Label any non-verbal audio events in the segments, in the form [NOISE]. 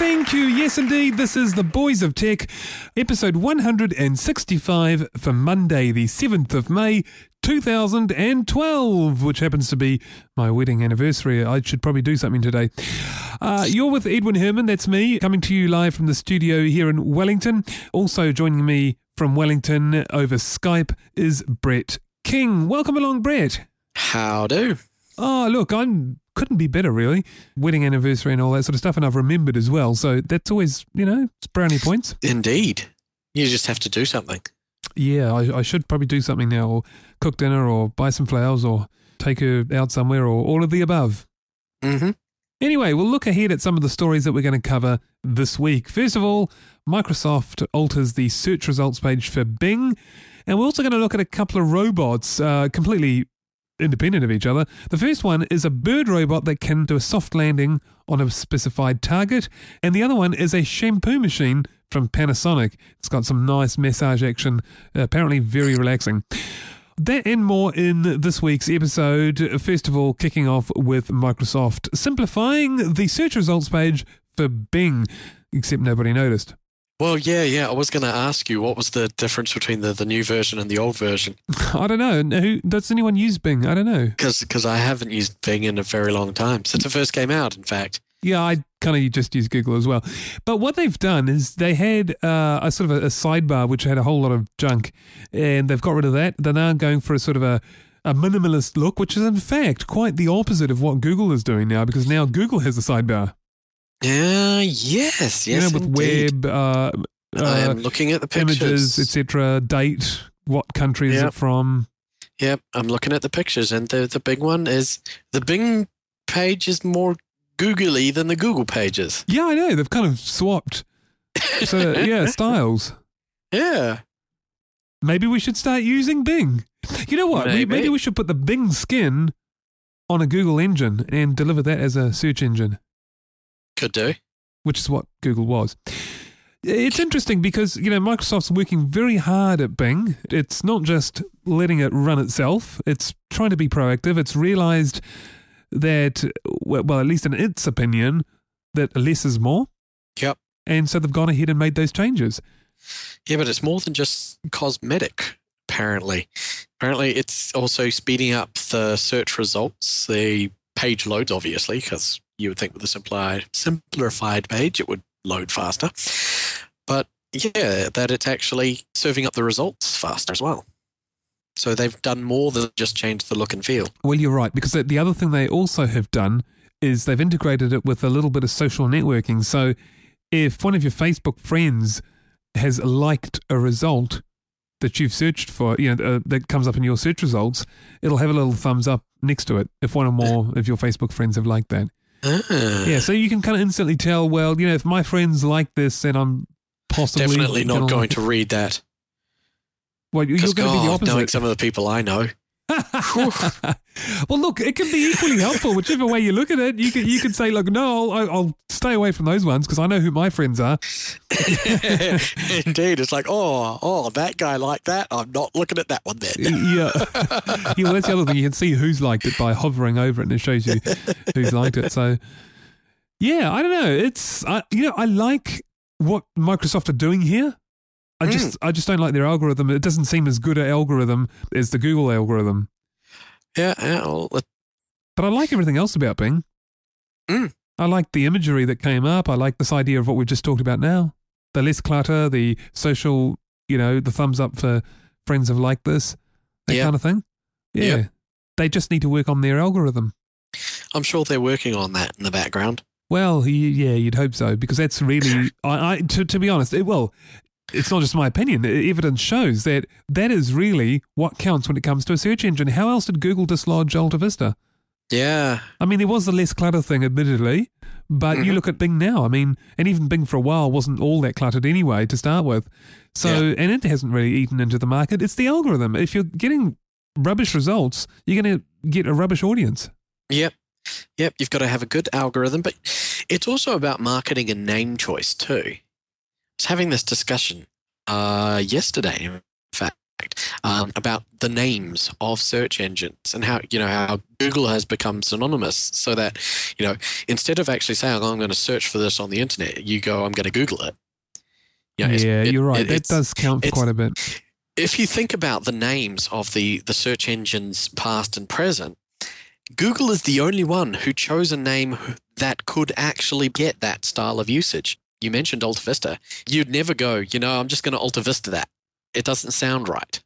Thank you. Yes, indeed, this is the Boys of Tech, episode 165 for Monday, the 7th of May, 2012, which happens to be my wedding anniversary. I should probably do something today. Uh, you're with Edwin Herman, that's me, coming to you live from the studio here in Wellington. Also joining me from Wellington over Skype is Brett King. Welcome along, Brett. How do? Oh, look, I'm couldn't be better, really. Wedding anniversary and all that sort of stuff, and I've remembered as well. So that's always, you know, it's brownie points. Indeed. You just have to do something. Yeah, I, I should probably do something now, or cook dinner, or buy some flowers, or take her out somewhere, or all of the above. Mm-hmm. Anyway, we'll look ahead at some of the stories that we're going to cover this week. First of all, Microsoft alters the search results page for Bing. And we're also going to look at a couple of robots, uh, completely independent of each other. The first one is a bird robot that can do a soft landing on a specified target, and the other one is a shampoo machine from Panasonic. It's got some nice massage action, apparently very relaxing. That and more in this week's episode. First of all, kicking off with Microsoft simplifying the search results page for Bing, except nobody noticed. Well, yeah, yeah. I was going to ask you what was the difference between the, the new version and the old version? I don't know. Who does anyone use Bing? I don't know. Because I haven't used Bing in a very long time since it first came out. In fact. Yeah, I kind of just use Google as well. But what they've done is they had uh, a sort of a, a sidebar which had a whole lot of junk, and they've got rid of that. They're now going for a sort of a a minimalist look, which is in fact quite the opposite of what Google is doing now, because now Google has a sidebar. Uh, yes, yes. You know, with indeed. web, uh, I uh, am looking at the pictures. images, etc., date, what country is Yep. it from? Yep, I'm looking at the pictures, and the the big one is the Bing page is more googly than the Google pages. Yeah, I know. They've kind of swapped. So, [LAUGHS] yeah, styles. Yeah. Maybe we should start using Bing. You know what? Maybe. maybe we should put the Bing skin on a Google engine and deliver that as a search engine, Could do. which is what Google was. It's interesting because, you know, Microsoft's working very hard at Bing. It's not just letting it run itself, it's trying to be proactive. It's realized that, well, well, at least in its opinion, that less is more. Yep. And so they've gone ahead and made those changes. Yeah, but it's more than just cosmetic, apparently. Apparently, it's also speeding up the search results, the page loads, obviously, because you would think with a simplified, simplified page, it would load faster. But yeah, that it's actually serving up the results faster as well. So they've done more than just change the look and feel. Well, you're right, because the other thing they also have done is they've integrated it with a little bit of social networking. So if one of your Facebook friends has liked a result that you've searched for, you know, uh, that comes up in your search results, it'll have a little thumbs up next to it if one or more of your Facebook friends have liked that. Ah, Yeah, so you can kind of instantly tell, well, you know, if my friends like this, then I'm possibly Definitely not gonna like to read that. Well, you're going to be the God, knowing opposite. some of the people I know. [LAUGHS] well, look, it can be equally helpful, whichever way you look at it. You can you can say, look, no, I'll, I'll stay away from those ones because I know who my friends are. [LAUGHS] Indeed, it's like, oh, oh, that guy liked that. I'm not looking at that one then. Yeah, [LAUGHS] yeah. Well, that's the other thing. You can see who's liked it by hovering over it, and it shows you who's liked it. So, yeah, I don't know. It's I, you know, I like what Microsoft are doing here. I just I just don't like their algorithm. It doesn't seem as good an algorithm as the Google algorithm. Yeah, yeah. Well, it- But I like everything else about Bing. Mm. I like the imagery that came up. I like this idea of what we've just talked about now. The less clutter, the social, you know, the thumbs up for friends have liked this, that Yeah. kind of thing. Yeah. Yep. They just need to work on their algorithm. I'm sure they're working on that in the background. Well, yeah, you'd hope so because that's really, [LAUGHS] I, I to, to be honest, it, well, it's not just my opinion. Evidence shows that that is really what counts when it comes to a search engine. How else did Google dislodge Alta Vista? Yeah. I mean, there was the less clutter thing, admittedly, but you Mhm. look at Bing now. I mean, and even Bing for a while wasn't all that cluttered anyway to start with. So, and it hasn't really eaten into the market. It's the algorithm. If you're getting rubbish results, you're going to get a rubbish audience. Yep. Yep. You've got to have a good algorithm, but it's also about marketing and name choice too. Was having this discussion uh, yesterday, in fact, um, about the names of search engines and how you know how Google has become synonymous, so that you know instead of actually saying oh, I'm going to search for this on the internet, you go I'm going to Google it. You know, yeah, it, you're right. it- that does count for quite a bit. if you think about the names of the, the search engines past and present, Google is the only one who chose a name that could actually get that style of usage. You mentioned Alta Vista. You'd never go, you know, I'm just going to Alta Vista that. It doesn't sound right.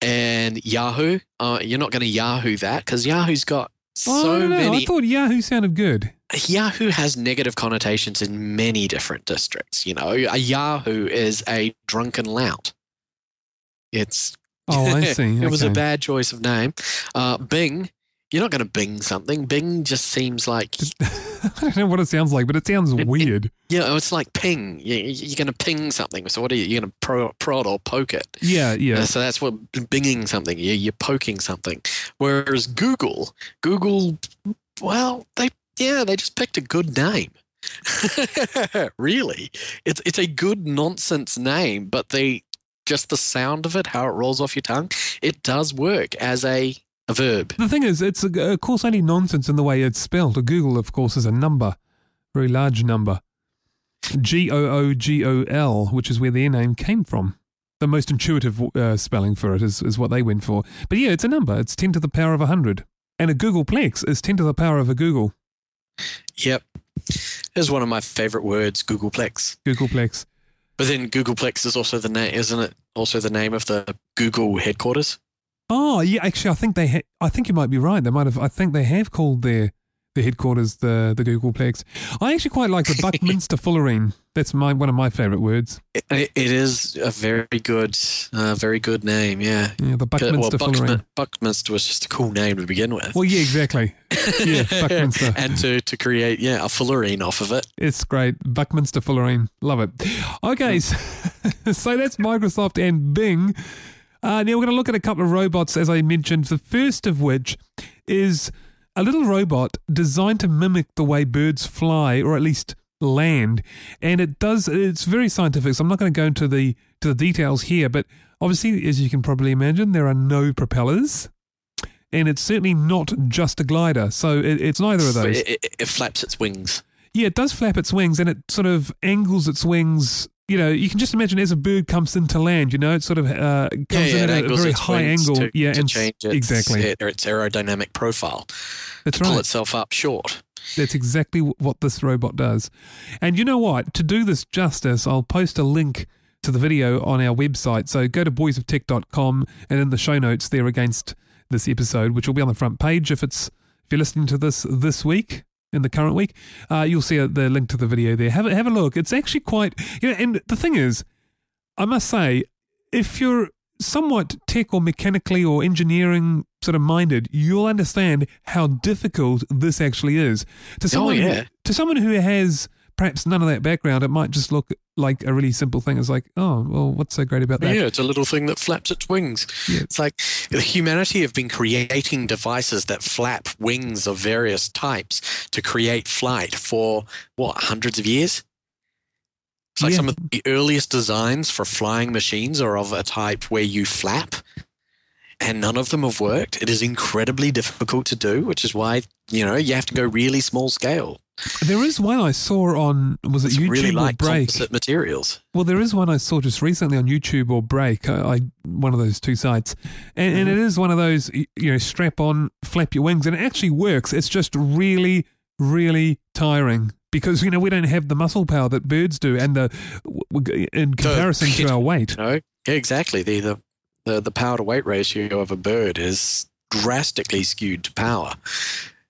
And Yahoo, uh, you're not going to Yahoo that because Yahoo's got Oh, so I don't know. I thought Yahoo sounded good. Yahoo has negative connotations in many different districts. You know, a Yahoo is a drunken lout. It's Oh, I [LAUGHS] see. it was a bad choice of name. Uh, Bing, you're not going to Bing something. Bing just seems like [LAUGHS] [LAUGHS] I don't know what it sounds like, but it sounds it- weird. yeah, it's like ping. You, you're going to ping something. So what are you? You're going to pro, prod or poke it. Yeah, yeah. So that's what binging something. You, you're poking something. Whereas Google, Google, well, they yeah, they just picked a good name. [LAUGHS] really, it's it's a good nonsense name, but they just the sound of it, how it rolls off your tongue, it does work as a, a verb. The thing is, it's uh, of course only nonsense in the way it's spelled. A googol, of course, is a number, very large number. G O O G O L, which is where their name came from. The most intuitive uh, spelling for it is, is what they went for. But yeah, it's a number. It's 10 to the power of 100. And a googolplex is 10 to the power of a googol. Yep, is one of my favorite words, googolplex. googolplex. But then Googleplex is also the name, isn't it? Also the name of the Google headquarters. Oh, yeah, actually, I think they ha- I think you might be right. They might have, I think they have called their, the headquarters the, the Googleplex. I actually quite like the [LAUGHS] buckminsterfullerene. That's my one of my favourite words. It, it is a very good, uh, very good name. Yeah. Yeah, the well, buckminsterfullerene. Buckmin- Buckminster was just a cool name to begin with. Well, yeah, exactly. Yeah, [LAUGHS] Buckminster. and to, to create, yeah, a fullerene off of it. It's great. buckminsterfullerene. Love it. Okay, so, [LAUGHS] so that's Microsoft and Bing. Uh, now we're going to look at a couple of robots, as I mentioned. The first of which is a little robot designed to mimic the way birds fly, or at least land. And it does. It's very scientific. So I'm not going to go into the to the details here, but obviously, as you can probably imagine, there are no propellers. And it's certainly not just a glider. So it, it's neither of those. It, it, it flaps its wings. Yeah, it does flap its wings and it sort of angles its wings. You know, you can just imagine as a bird comes into land, you know, it sort of uh, comes Yeah, yeah, in at a very high angle. to, yeah, to and change its, exactly. its aerodynamic profile. That's pull right. itself up short. That's exactly what this robot does. And you know what? To do this justice, I'll post a link to the video on our website. So go to boysoftech.com and in the show notes there against this episode, which will be on the front page if it's if you're listening to this this week in the current week, uh, you'll see uh, the link to the video there. Have a, have a look. It's actually quite you know. And the thing is, I must say, if you're somewhat tech or mechanically or engineering sort of minded, you'll understand how difficult this actually is. To someone, who- yeah. to someone who has perhaps none of that background, it might just look like a really simple thing. It's like, oh, well, what's so great about that? Yeah, it's a little thing that flaps its wings. Yeah. It's like the humanity have been creating devices that flap wings of various types to create flight for what hundreds of years. It's like Yeah. some of the earliest designs for flying machines are of a type where you flap, and none of them have worked. It is incredibly difficult to do, which is why you know you have to go really small scale. There is one I saw on was it It's YouTube really or like Break? composite materials. Well, there is one I saw just recently on YouTube or Break. I, I one of those two sites, and, and mm-hmm. it is one of those you know strap on, flap your wings, and it actually works. It's just really, really tiring because you know we don't have the muscle power that birds do, and the in comparison to our weight. Yeah, exactly. The, the the the power to weight ratio of a bird is drastically skewed to power,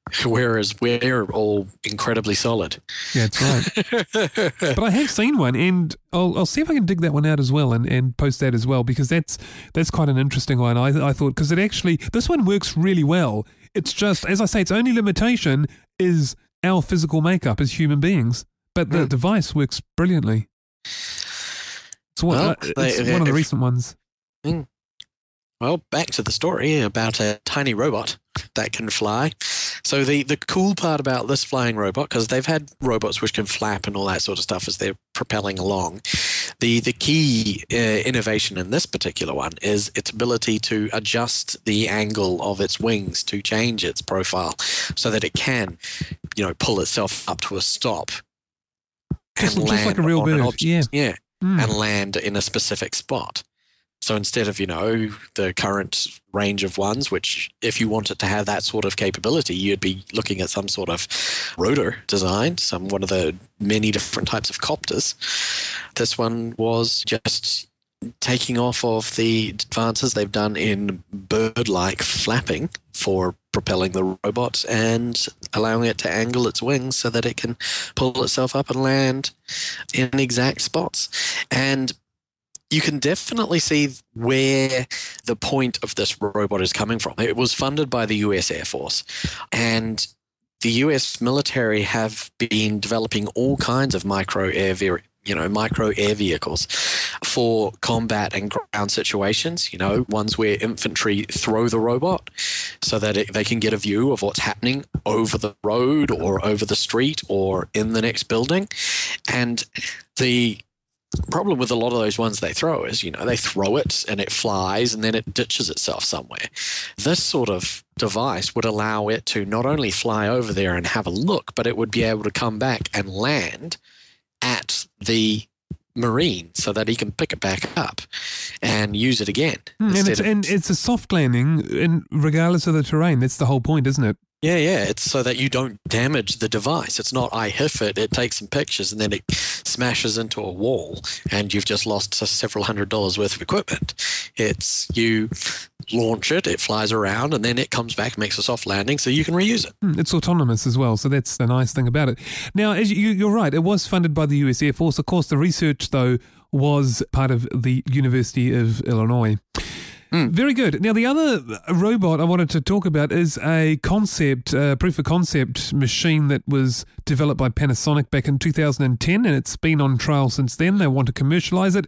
[LAUGHS] whereas we're all incredibly solid. Yeah, that's right. [LAUGHS] but I have seen one, and I'll, I'll see if I can dig that one out as well, and, and post that as well because that's that's quite an interesting one. I I thought because it actually this one works really well It's just, as I say, its only limitation is our physical makeup as human beings. But the Mm. device works brilliantly. It's one, Well, uh, it's they- one of the if- recent ones. Well, back to the story about a tiny robot that can fly. So the the cool part about this flying robot, because they've had robots which can flap and all that sort of stuff as they're propelling along. The the key uh, innovation in this particular one is its ability to adjust the angle of its wings to change its profile, so that it can, you know, pull itself up to a stop. Just- and just like a real bird, yeah. yeah Mm. and land in a specific spot. So instead of, you know, the current range of ones, which if you wanted to have that sort of capability, you'd be looking at some sort of rotor design, some one of the many different types of copters. This one was just taking off of the advances they've done in bird-like flapping for propelling the robot and allowing it to angle its wings so that it can pull itself up and land in exact spots. And you can definitely see where the point of this robot is coming from. It was funded by the US Air Force, and the US military have been developing all kinds of micro air, you know, micro air vehicles for combat and ground situations. You know, ones where infantry throw the robot so that it, they can get a view of what's happening over the road or over the street or in the next building, and the problem with a lot of those ones they throw is, you know, they throw it and it flies and then it ditches itself somewhere. This sort of device would allow it to not only fly over there and have a look, but it would be able to come back and land at the marine so that he can pick it back up and use it again. Mm, and, it's, and it's a soft landing, and regardless of the terrain. That's the whole point, isn't it? Yeah, yeah. It's so that you don't damage the device. It's not I hiff it, it takes some pictures, and then it smashes into a wall, and you've just lost several hundred dollars worth of equipment. It's you launch it, it flies around, and then it comes back, makes a soft landing, so you can reuse it. Mm, It's autonomous as well, so that's the nice thing about it. Now, as you, you're right, it was funded by the US Air Force. Of course, the research, though, was part of the University of Illinois. Hmm. Very good. Now, the other robot I wanted to talk about is a concept, uh, proof of concept machine that was developed by Panasonic back in 2010, and it's been on trial since then. They want to commercialize it.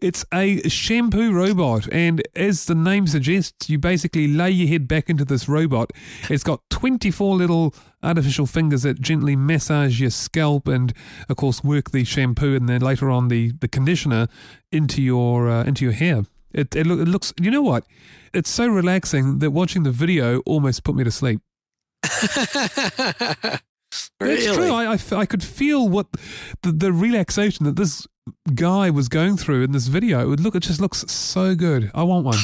It's a shampoo robot, and as the name suggests, you basically lay your head back into this robot. It's got 24 little artificial fingers that gently massage your scalp and, of course, work the shampoo and then later on the, the conditioner into your uh, into your hair. It, it, look, it looks, you know what? It's so relaxing that watching the video almost put me to sleep. [LAUGHS] really? It's true. I, I could feel what the, the relaxation that this guy was going through in this video. It would look. It just looks so good. I want one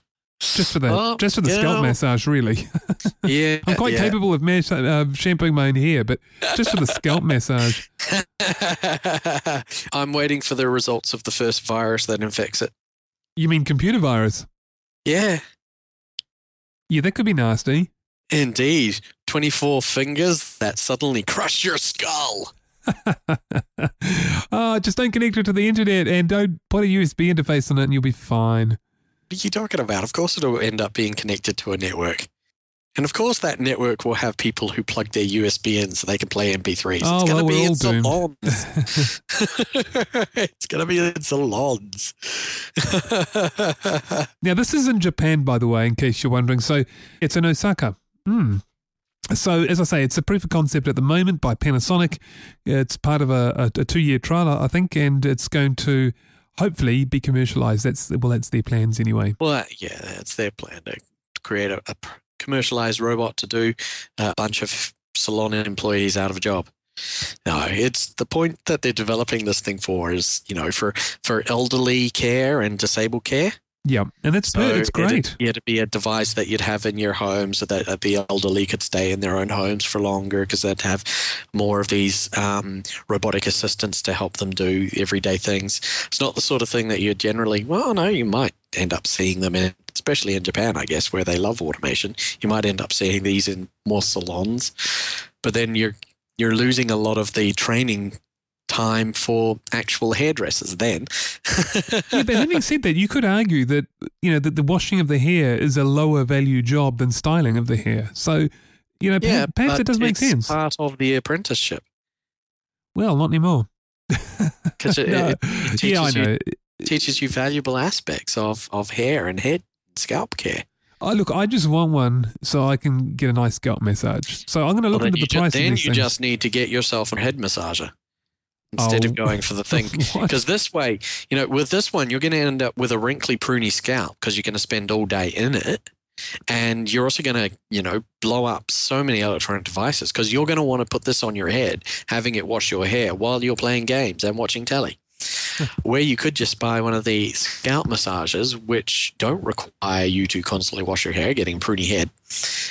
[LAUGHS] just for the Well, just for the scalp massage. Really, [LAUGHS] yeah, I'm quite yeah. capable of mas- uh, shampooing my own hair, but just for the scalp massage. [LAUGHS] I'm waiting for the results of the first virus that infects it. You mean computer virus? Yeah, Yeah, that could be nasty. indeed. 24 fingers that suddenly crush your skull. oh, [LAUGHS] just don't connect it to the internet and don't put a USB interface on it, and you'll be fine. What are you talking about? Of course, it'll end up being connected to a network. And of course, that network will have people who plug their USB in so they can play MP3s. Oh, [LAUGHS] [LAUGHS] it's going to we're be in salons. it's going to be in salons. Now, this is in Japan, by the way, in case you're wondering. So it's in Osaka. Hmm. So, as I say, it's a proof of concept at the moment by Panasonic. It's part of a, a, a two year trial, I think, and it's going to hopefully be commercialized. That's well, that's their plans anyway. well, yeah, that's their plan to create a, a commercialized robot to do a bunch of salon employees out of a job. No, it's the point that they're developing this thing for is, you know, for, for elderly care and disabled care. Yeah, and that's So it's it'd- great. Yeah, to be a device that you'd have in your home so that the elderly could stay in their own homes for longer because they'd have more of these um, robotic assistants to help them do everyday things. It's not the sort of thing that you generally, well, no, you might end up seeing them in, especially in Japan, I guess, where they love automation. You might end up seeing these in more salons, but then you're you're losing a lot of the training time for actual hairdressers then. [LAUGHS] yeah, but having said that, you could argue that you know that the washing of the hair is a lower value job than styling of the hair. So, you know, yeah, perhaps, it does make sense. Part of the apprenticeship Well, not anymore. [LAUGHS] because it, [LAUGHS] No. it, it yeah, I teaches you know. teaches you valuable aspects of of hair and head and scalp care. Oh, look, I just want one so I can get a nice scalp massage. So I'm going to look Well, into the ju- price of then you things. just need to get yourself a head massager instead Oh. of going for the [LAUGHS] thing. Because this way, you know, with this one, you're going to end up with a wrinkly, pruny scalp because you're going to spend all day in it. And you're also going to, you know, blow up so many electronic devices because you're going to want to put this on your head, having it wash your hair while you're playing games and watching telly. Where you could just buy one of the scalp massages, which don't require you to constantly wash your hair, getting pruny head,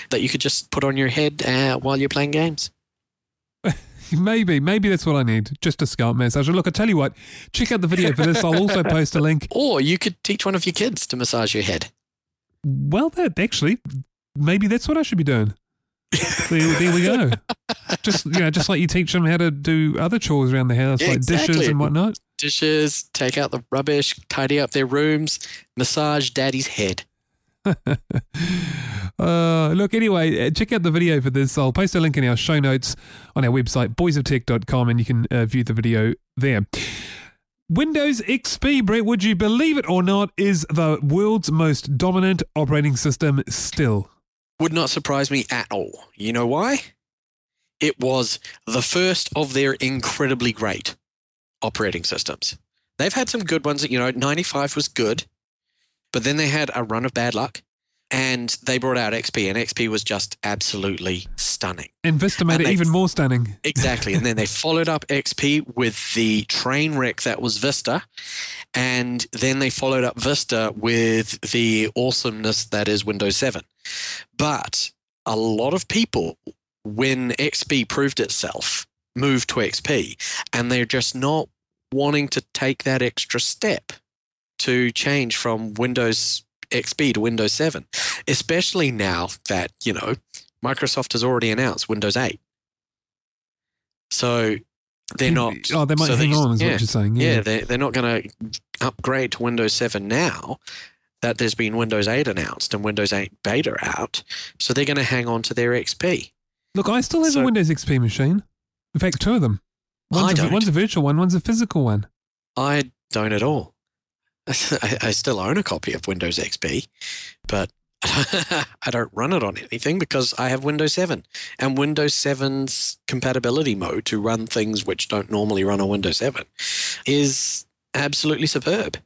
that you could just put on your head uh, while you're playing games. Maybe, maybe that's what I need. Just a scalp massage. Look, I tell you what, check out the video for this. I'll also post a link. [LAUGHS] Or you could teach one of your kids to massage your head. Well, that actually, maybe that's what I should be doing. There, there we go. [LAUGHS] Just you know, just like you teach them how to do other chores around the house, Yeah, like dishes and whatnot. Dishes, take out the rubbish, tidy up their rooms, massage daddy's head. [LAUGHS] Uh, look, anyway, uh, check out the video for this. I'll post a link in our show notes on our website, boysoftech.com, and you can uh, view the video there. Windows XP, Brett, would you believe it or not, is the world's most dominant operating system still. Would not surprise me at all. You know why? It was the first of their incredibly great operating systems. They've had some good ones. You know, 95 was good, but then they had a run of bad luck and they brought out XP, and XP was just absolutely stunning. And Vista made And it they- even more stunning. [LAUGHS] Exactly. and then they followed up XP with the train wreck that was Vista. And then they followed up Vista with the awesomeness that is Windows 7. But a lot of people, when XP proved itself, moved to XP. And they're just not wanting to take that extra step to change from Windows XP to Windows 7, especially now that, you know, Microsoft has already announced Windows 8. So they're not. Oh, they might so hang these- on, is yeah, what you're saying. Yeah, Yeah. they're, they're not going to upgrade to Windows 7 now that there's been Windows 8 announced and Windows 8 beta out. So they're going to hang on to their XP. Look, I still have a Windows XP machine. In fact, two of them. One's, I a, don't. one's a virtual one, one's a physical one. I don't at all. [LAUGHS] I, I still own a copy of Windows XP, but [LAUGHS] I don't run it on anything because I have Windows 7. And Windows 7's compatibility mode to run things which don't normally run on Windows 7 is absolutely superb.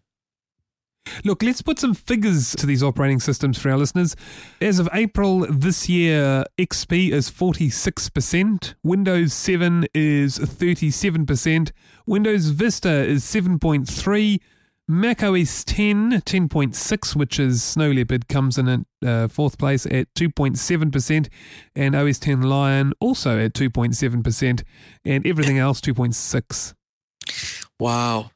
Look, let's put some figures to these operating systems for our listeners. As of April this year, XP is 46%, Windows 7 is 37%, Windows Vista is 7.3, Mac OS 10, 10.6, which is Snow Leopard, comes in at uh, fourth place at 2.7%, and OS 10 Lion also at 2.7%, and everything else 2.6. Wow.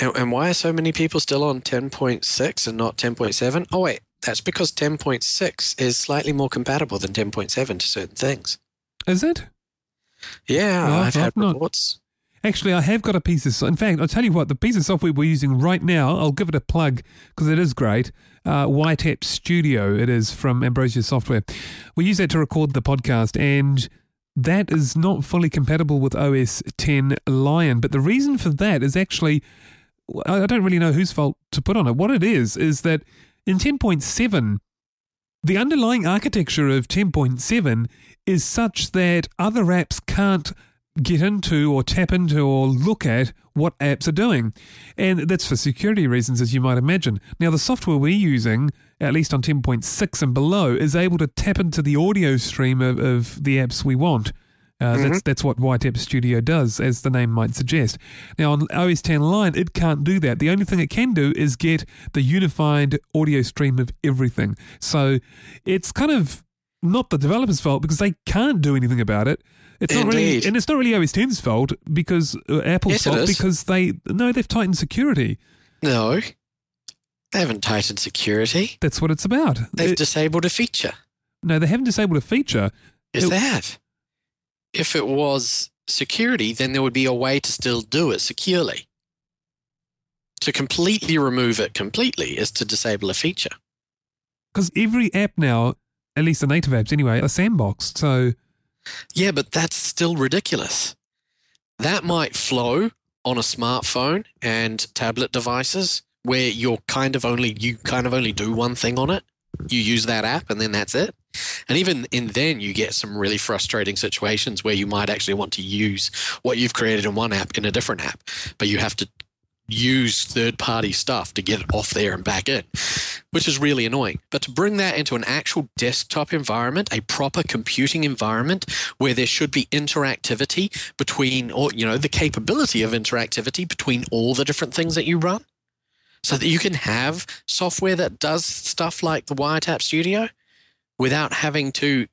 And, and why are so many people still on 10.6 and not 10.7? Oh, wait, that's because 10.6 is slightly more compatible than 10.7 to certain things. Is it? Yeah, Well, I've I've had not- reports. Actually, I have got a piece of. In fact, I'll tell you what. The piece of software we're using right now, I'll give it a plug because it is great. Uh, Wiretap Studio. It is from Ambrosia Software. We use that to record the podcast, and that is not fully compatible with OS 10 Lion. But the reason for that is actually, I don't really know whose fault to put on it. What it is is that in 10.7, the underlying architecture of 10.7 is such that other apps can't get into or tap into or look at what apps are doing. And that's for security reasons, as you might imagine. Now, the software we're using, at least on 10.6 and below, is able to tap into the audio stream of, of the apps we want. Uh, That's that's what Wiretap Studio does, as the name might suggest. Now on OS 10 Lion, it can't do that. The only thing it can do is get the unified audio stream of everything. So it's kind of not the developer's fault because they can't do anything about it. It's not really, Indeed. and it's not really OS 10's fault because uh, Apple's Yes, fault because they no, they've tightened security. No, they haven't tightened security. That's what it's about. They've It- disabled a feature. no, they haven't disabled a feature. Yes, It- they have. If it was security, then there would be a way to still do it securely. To completely remove it completely is to disable a feature. Because every app now, at least the native apps anyway, are sandboxed. So Yeah, but that's still ridiculous. That might flow on a smartphone and tablet devices where you're kind of only you kind of only do one thing on it. You use that app and then that's it. And even in then you get some really frustrating situations where you might actually want to use what you've created in one app in a different app, but you have to use third party stuff to get it off there and back in, which is really annoying. But to bring that into an actual desktop environment, a proper computing environment where there should be interactivity between, or, you know, the capability of interactivity between all the different things that you run so that you can have software that does stuff like the Wiretap Studio without having to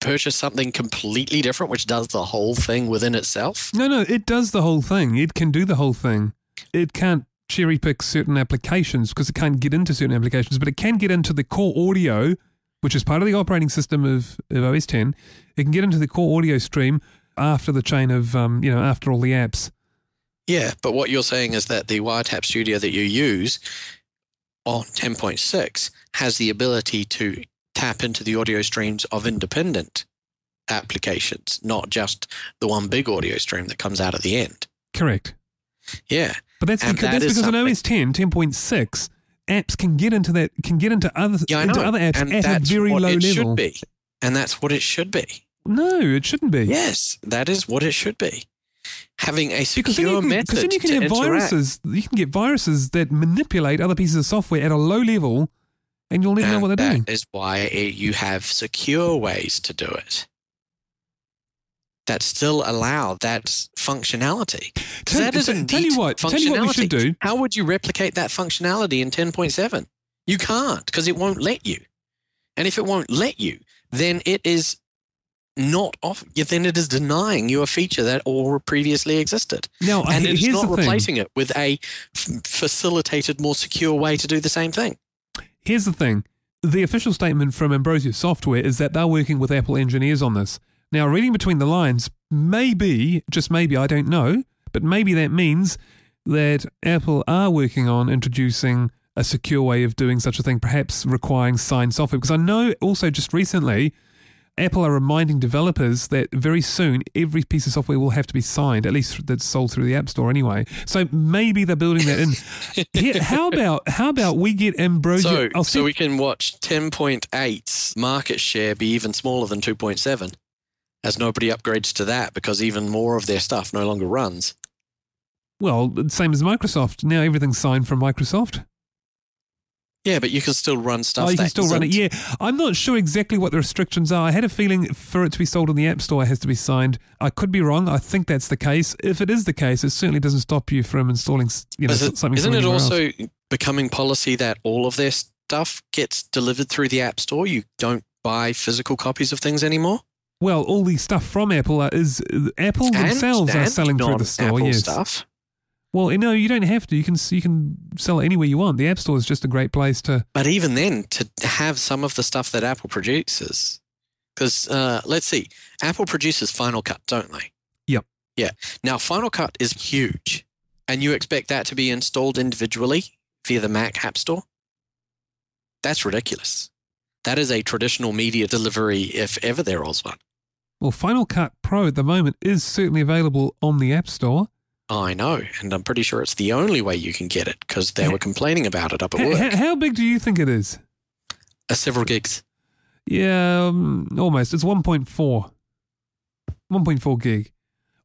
purchase something completely different, which does the whole thing within itself. no, no, it does the whole thing. It can do the whole thing. It can't cherry pick certain applications because it can't get into certain applications, but it can get into the core audio, which is part of the operating system of, of OS 10. It can get into the core audio stream after the chain of, um, you know, after all the apps. Yeah, but what you're saying is that the Wiretap Studio that you use on 10.6 has the ability to tap into the audio streams of independent applications, not just the one big audio stream that comes out at the end. Correct. Yeah. But that's And because, that that's because in something- OS 10, 10.6, apps can get into that, can get into other, Yeah, into other apps and at a that's very what low it level. should be. And that's what it should be. No, it shouldn't be. Yes, that is what it should be. Having a Because then, secure you can, method because then you can have interact. viruses. You can get viruses that manipulate other pieces of software at a low level, and you'll never know what they're that doing. That is why it, you have secure ways to do it that still allow that functionality. Tell- that is a tell- you what- tell you what we should functionality. do. How would you replicate that functionality in 10.7? You can't because it won't let you. And if it won't let you, then it is not off. Then it is denying you a feature that all previously existed, no and it is here's not the thing. replacing it with a f- facilitated, more secure way to do the same thing. Here's the thing. The official statement from Ambrosia Software is that they're working with Apple engineers on this. Now, reading between the lines, maybe, just maybe, I don't know, but maybe that means that Apple are working on introducing a secure way of doing such a thing, perhaps requiring signed software. Because I know also just recently, Apple are reminding developers that very soon every piece of software will have to be signed, at least that's sold through the App Store anyway. So maybe they're building that in. [LAUGHS] Here, how about how about we get Ambrosia? So, so we can watch 10.8's market share be even smaller than 2.7 as nobody upgrades to that because even more of their stuff no longer runs. Well, same as Microsoft. Now everything's signed from Microsoft. Yeah, but you can still run stuff. oh, you can still run it. isn't. Yeah, I'm not sure exactly what the restrictions are. I had a feeling for it to be sold on the App Store, it has to be signed. I could be wrong. I think that's the case. If it is the case, it certainly doesn't stop you from installing, you know, Is it- something. isn't it anywhere else. also becoming policy that all of their stuff gets delivered through the App Store? You don't buy physical copies of things anymore? Well, all the stuff from Apple are, is Apple And- themselves are selling through the store. non-Apple Yes. stuff. Well, no, you don't have to. You can you can sell it anywhere you want. The App Store is just a great place to. But even then, to have some of the stuff that Apple produces, because uh, let's see, Apple produces Final Cut, don't they? Yep. Yeah. Now, Final Cut is huge, and you expect that to be installed individually via the Mac App Store? That's ridiculous. That is a traditional media delivery, if ever there was one. Well, Final Cut Pro at the moment is certainly available on the App Store. I know, and I'm pretty sure it's the only way you can get it because they were complaining about it up at work. how big do you think it is? Uh, several gigs. Yeah, um, almost. It's 1.4. 1.4 gig.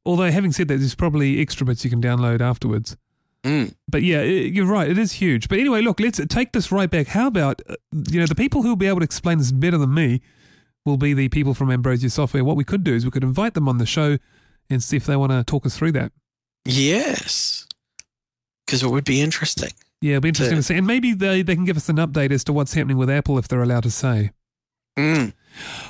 Although, having said that, there's probably extra bits you can download afterwards. Mm. But yeah, i you're right. It is huge. But anyway, look, let's take this right back. How about, uh, you know, the people who'll be able to explain this better than me will be the people from Ambrosia Software. What we could do is we could invite them on the show and see if they want to talk us through that. Yes, because it would be interesting. Yeah, it'll be interesting To- to see. And maybe they, they can give us an update as to what's happening with Apple if they're allowed to say. Mm.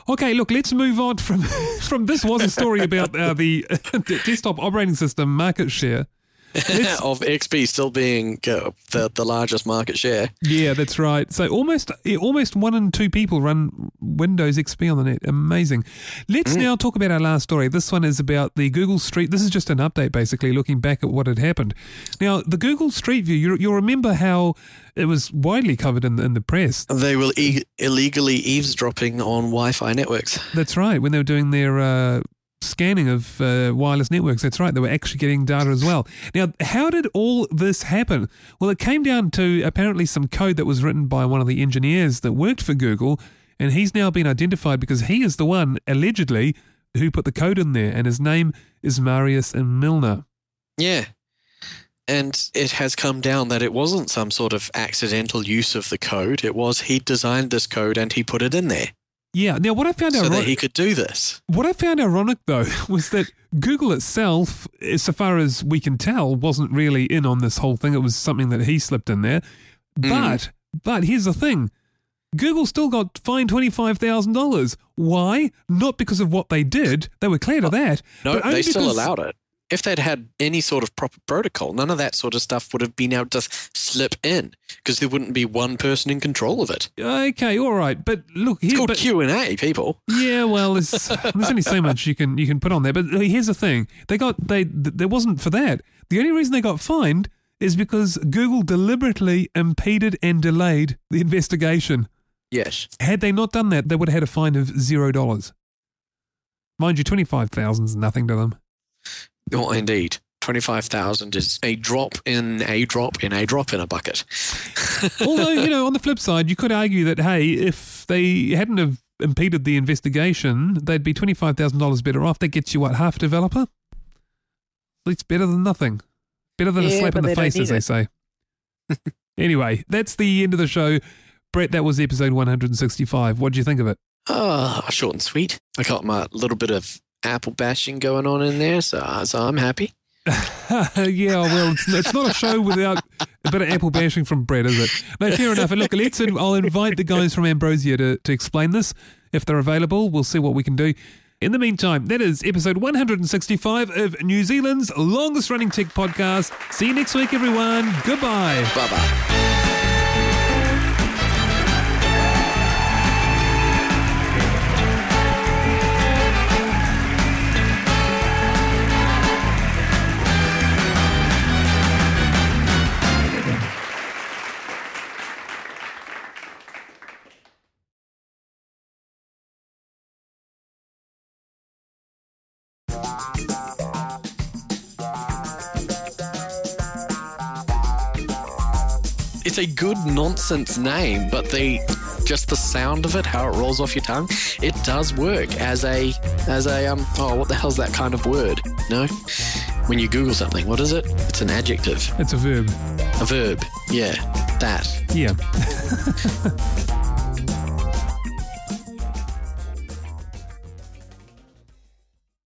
Okay, look, let's move on from [LAUGHS] from this was a story about uh, the, the [LAUGHS] desktop operating system market share. [LAUGHS] of XP still being uh, the the largest market share. Yeah, that's right. So almost almost one in two people run Windows XP on the net. Amazing. Let's now talk about our last story. This one is about the Google Street. This is just an update, basically, looking back at what had happened. Now, the Google Street View. You, you'll remember how it was widely covered in, in the press. They were e- illegally eavesdropping on Wi-Fi networks. That's right. When they were doing their uh, scanning of uh, wireless networks. That's right. They were actually getting data as well. Now, how did all this happen? Well, it came down to apparently some code that was written by one of the engineers that worked for Google, and he's now been identified because he is the one allegedly who put the code in there, and his name is Marius Milner. Yeah. And it has come down that it wasn't some sort of accidental use of the code. It was he designed this code and he put it in there. Yeah. Now, what I found so out that he could do this. What I found ironic, though, [LAUGHS] was that Google itself, so far as we can tell, wasn't really in on this whole thing. It was something that he slipped in there. Mm. But, but here's the thing. Google still got fined $25,000. Why? Not because of what they did. They were clear to that. No, they still allowed it. If they'd had any sort of proper protocol, none of that sort of stuff would have been able to slip in because there wouldn't be one person in control of it. Okay, all right. But look, It's called Q and A, people. Yeah, well, there's, [LAUGHS] there's only so much you can you can put on there. But here's the thing: they got they there wasn't for that. The only reason they got fined is because Google deliberately impeded and delayed the investigation. Yes. Had they not done that, they would have had a fine of zero dollars. Mind you, twenty five thousand is nothing to them. Oh, indeed. Twenty-five thousand is a drop in a drop in a drop in a bucket. [LAUGHS] Although you know, on the flip side, you could argue that hey, if they hadn't have impeded the investigation, they'd be twenty five thousand dollars better off. That gets you what half a developer. It's better than nothing. Better than a slap in the face, as need they say. [LAUGHS] anyway, that's the end of the show. Brett, that was episode 165. What do you think of it? Oh, short and sweet. I got my little bit of apple bashing going on in there, so, uh, so I'm happy. [LAUGHS] yeah, well, it's, it's not a show without a bit of apple bashing from Brett, is it? No, fair enough. And look, let's. I'll invite the guys from Ambrosia to, to explain this. If they're available, we'll see what we can do. In the meantime, that is episode 165 of New Zealand's longest running tech podcast. See you next week, everyone. Goodbye. Bye bye. A good nonsense name, but the just the sound of it, how it rolls off your tongue, it does work as a as a um oh what the hell's that kind of word? No? When you Google something, what is it? It's an adjective. It's a verb. A verb. Yeah. That. Yeah. [LAUGHS]